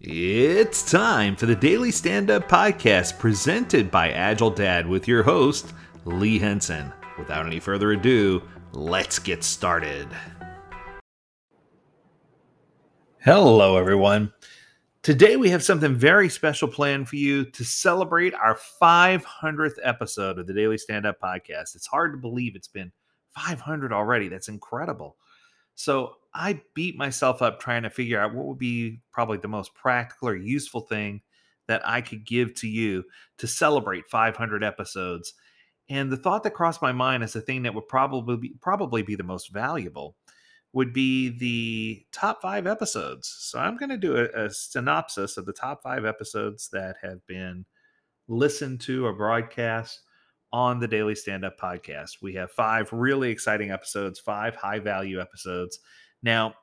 It's time for the Daily Stand Up Podcast presented by Agile Dad with your host, Lee Henson. Without any further ado, let's get started. Hello, everyone. Today we have something very special planned for you to celebrate our 500th episode of the Daily Stand Up Podcast. It's hard to believe it's been 500 already. That's incredible. So I beat myself up trying to figure out what would be probably the most practical or useful thing that I could give to you to celebrate 500 episodes. And the thought that crossed my mind as the thing that would probably be, probably be the most valuable would be the top five episodes. So I'm going to do a, a synopsis of the top five episodes that have been listened to or broadcast on the Daily Stand Up podcast. We have five really exciting episodes, five high value episodes. Now,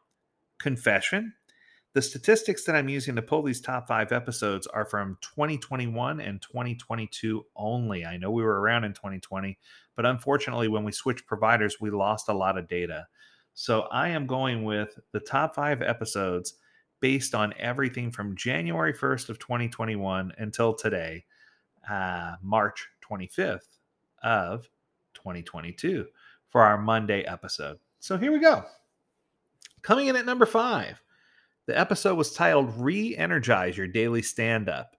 confession the statistics that I'm using to pull these top five episodes are from 2021 and 2022 only. I know we were around in 2020, but unfortunately, when we switched providers, we lost a lot of data. So I am going with the top five episodes based on everything from January 1st of 2021 until today, uh, March 25th of 2022 for our Monday episode. So here we go. Coming in at number five, the episode was titled Re Energize Your Daily Stand Up.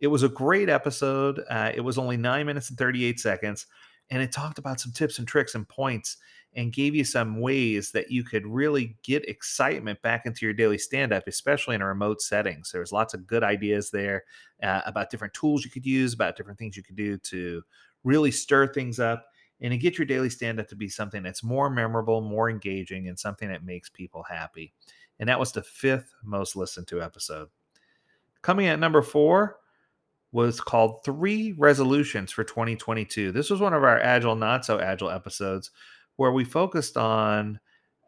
It was a great episode. Uh, it was only nine minutes and 38 seconds, and it talked about some tips and tricks and points and gave you some ways that you could really get excitement back into your daily stand up, especially in a remote setting. So there's lots of good ideas there uh, about different tools you could use, about different things you could do to really stir things up and to get your daily stand up to be something that's more memorable, more engaging, and something that makes people happy. And that was the fifth most listened to episode. Coming at number four was called Three Resolutions for 2022. This was one of our Agile, Not So Agile episodes where we focused on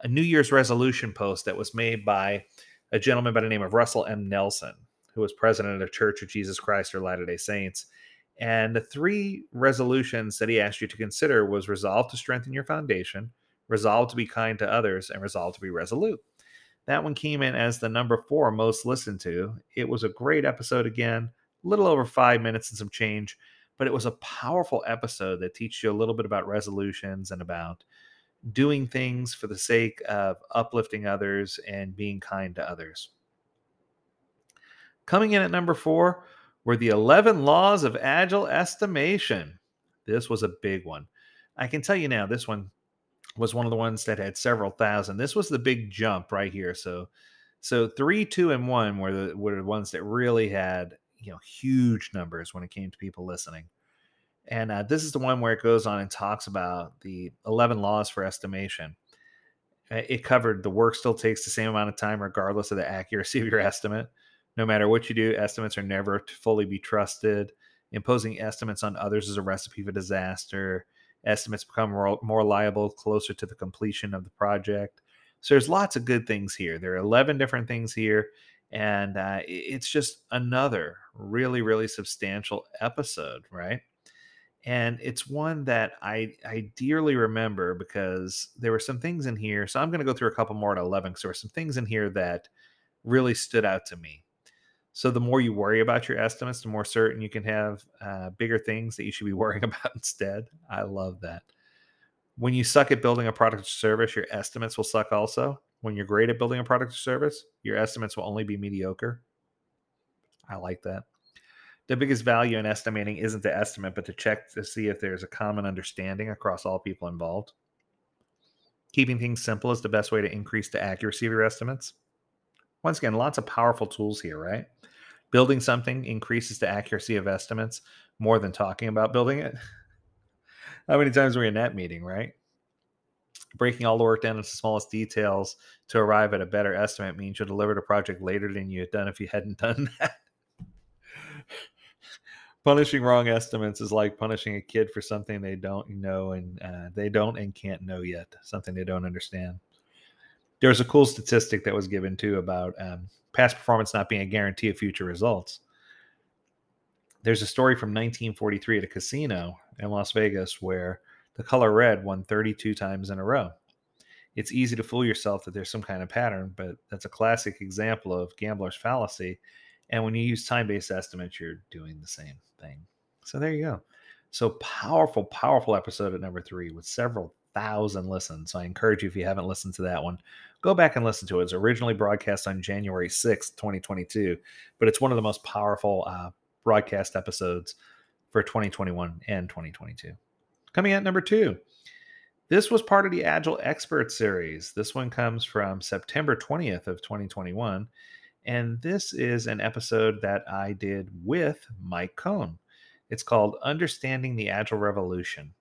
a New Year's resolution post that was made by a gentleman by the name of Russell M. Nelson, who was president of the Church of Jesus Christ or Latter day Saints. And the three resolutions that he asked you to consider was resolve to strengthen your foundation, resolve to be kind to others, and resolve to be resolute. That one came in as the number four most listened to. It was a great episode again, a little over five minutes and some change, but it was a powerful episode that teaches you a little bit about resolutions and about doing things for the sake of uplifting others and being kind to others. Coming in at number four were the 11 laws of agile estimation. This was a big one. I can tell you now, this one was one of the ones that had several thousand. This was the big jump right here. So, so three, two, and one were the were the ones that really had you know huge numbers when it came to people listening. And uh, this is the one where it goes on and talks about the 11 laws for estimation. It covered the work still takes the same amount of time, regardless of the accuracy of your estimate. No matter what you do, estimates are never to fully be trusted. Imposing estimates on others is a recipe for disaster. Estimates become more, liable closer to the completion of the project. So there's lots of good things here. There are 11 different things here, and uh, it's just another really, really substantial episode, right? And it's one that I I dearly remember because there were some things in here. So I'm going to go through a couple more at 11 because there were some things in here that really stood out to me. So the more you worry about your estimates, the more certain you can have uh, bigger things that you should be worrying about instead. I love that. When you suck at building a product or service, your estimates will suck also. When you're great at building a product or service, your estimates will only be mediocre. I like that. The biggest value in estimating isn't the estimate, but to check to see if there's a common understanding across all people involved. Keeping things simple is the best way to increase the accuracy of your estimates. Once again, lots of powerful tools here, right? Building something increases the accuracy of estimates more than talking about building it. How many times were we in that meeting, right? Breaking all the work down into the smallest details to arrive at a better estimate means you'll deliver the project later than you had done if you hadn't done that. punishing wrong estimates is like punishing a kid for something they don't know and uh, they don't and can't know yet, something they don't understand. There's a cool statistic that was given too about um, past performance not being a guarantee of future results. There's a story from 1943 at a casino in Las Vegas where the color red won 32 times in a row. it's easy to fool yourself that there's some kind of pattern, but that's a classic example of gambler's fallacy. And when you use time based estimates, you're doing the same thing. So there you go. So powerful, powerful episode at number three with several thousand listens. So I encourage you, if you haven't listened to that one, go back and listen to it. It's originally broadcast on January 6th, 2022, but it's one of the most powerful uh, broadcast episodes for 2021 and 2022. Coming at number two, this was part of the Agile Expert series. This one comes from September 20th of 2021. And this is an episode that I did with Mike Cohn. It's called Understanding the Agile Revolution.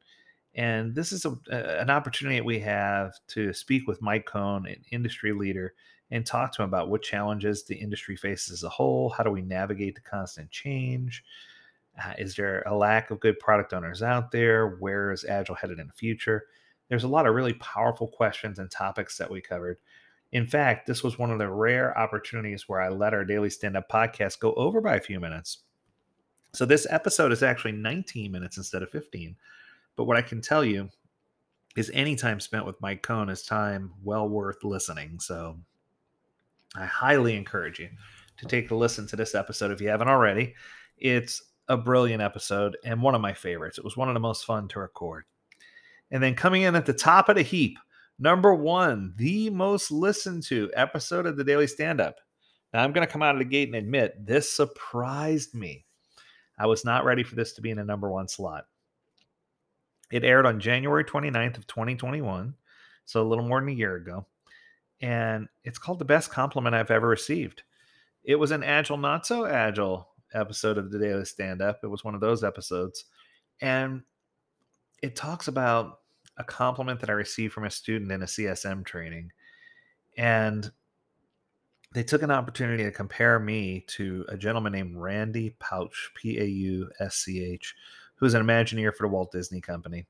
And this is a, an opportunity that we have to speak with Mike Cohn, an industry leader, and talk to him about what challenges the industry faces as a whole. How do we navigate the constant change? Uh, is there a lack of good product owners out there? Where is Agile headed in the future? There's a lot of really powerful questions and topics that we covered. In fact, this was one of the rare opportunities where I let our daily stand up podcast go over by a few minutes. So this episode is actually 19 minutes instead of 15. But what I can tell you is any time spent with Mike Cohn is time well worth listening. So I highly encourage you to take a listen to this episode if you haven't already. It's a brilliant episode and one of my favorites. It was one of the most fun to record. And then coming in at the top of the heap, number one, the most listened to episode of the Daily Stand Up. Now, I'm going to come out of the gate and admit this surprised me. I was not ready for this to be in a number one slot. It aired on January 29th of 2021, so a little more than a year ago. And it's called The Best Compliment I've Ever Received. It was an agile, not so agile episode of the Daily Stand Up. It was one of those episodes. And it talks about a compliment that I received from a student in a CSM training. And they took an opportunity to compare me to a gentleman named Randy Pausch, P A U S C H, who's an Imagineer for the Walt Disney Company.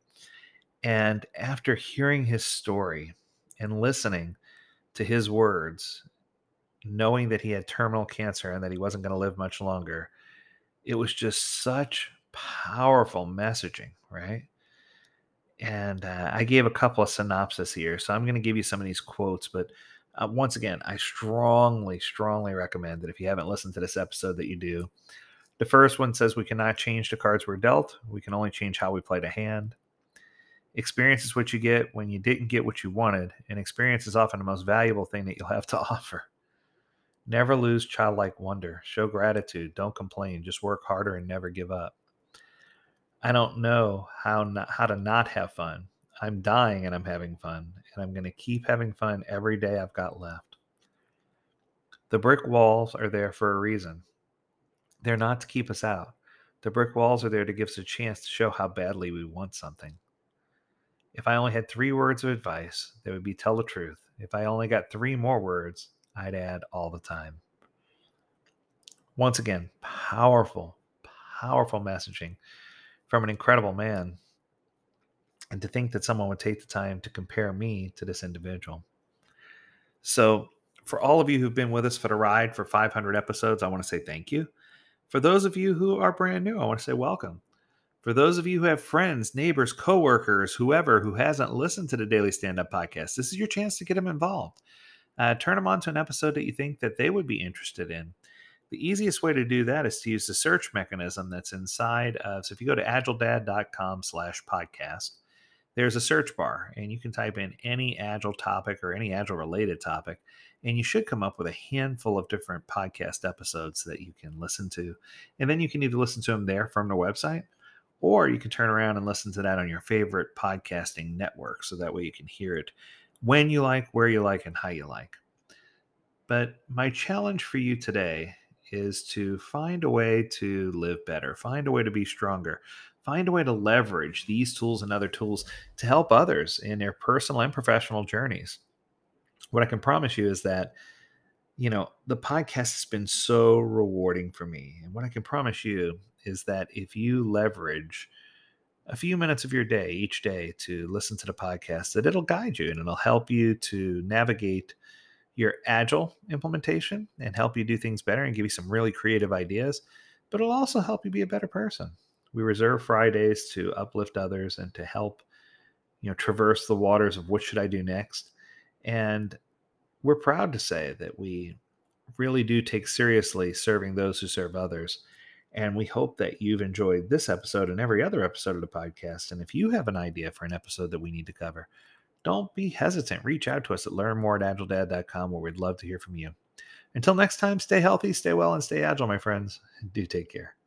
And after hearing his story and listening to his words, knowing that he had terminal cancer and that he wasn't going to live much longer, it was just such powerful messaging, right? And uh, I gave a couple of synopses here. So I'm going to give you some of these quotes. But uh, once again, I strongly, strongly recommend that if you haven't listened to this episode, that you do. The first one says we cannot change the cards we're dealt. We can only change how we play the hand. Experience is what you get when you didn't get what you wanted, and experience is often the most valuable thing that you'll have to offer. Never lose childlike wonder. Show gratitude. Don't complain. Just work harder and never give up. I don't know how not, how to not have fun. I'm dying and I'm having fun, and I'm going to keep having fun every day I've got left. The brick walls are there for a reason. They're not to keep us out. The brick walls are there to give us a chance to show how badly we want something. If I only had three words of advice, they would be tell the truth. If I only got three more words, I'd add all the time. Once again, powerful, powerful messaging from an incredible man. And to think that someone would take the time to compare me to this individual. So, for all of you who've been with us for the ride for 500 episodes, I want to say thank you. For those of you who are brand new, I want to say welcome. For those of you who have friends, neighbors, coworkers, whoever who hasn't listened to the Daily Stand Up podcast, this is your chance to get them involved. Uh, turn them on to an episode that you think that they would be interested in. The easiest way to do that is to use the search mechanism that's inside of. So if you go to agiledad.com/slash podcast, there's a search bar, and you can type in any agile topic or any agile related topic, and you should come up with a handful of different podcast episodes that you can listen to. And then you can either listen to them there from the website, or you can turn around and listen to that on your favorite podcasting network. So that way you can hear it when you like, where you like, and how you like. But my challenge for you today is to find a way to live better, find a way to be stronger, find a way to leverage these tools and other tools to help others in their personal and professional journeys what I can promise you is that, you know, the podcast has been so rewarding for me. And what I can promise you is that if you leverage a few minutes of your day each day to listen to the podcast, that it'll guide you and it'll help you to navigate your agile implementation and help you do things better and give you some really creative ideas, but it'll also help you be a better person. We reserve Fridays to uplift others and to help, you know, traverse the waters of what should I do next And we're proud to say that we really do take seriously serving those who serve others. And we hope that you've enjoyed this episode and every other episode of the podcast. And if you have an idea for an episode that we need to cover, don't be hesitant. Reach out to us at learnmore at agiledad.com where we'd love to hear from you. Until next time, stay healthy, stay well, and stay agile, my friends. Do take care.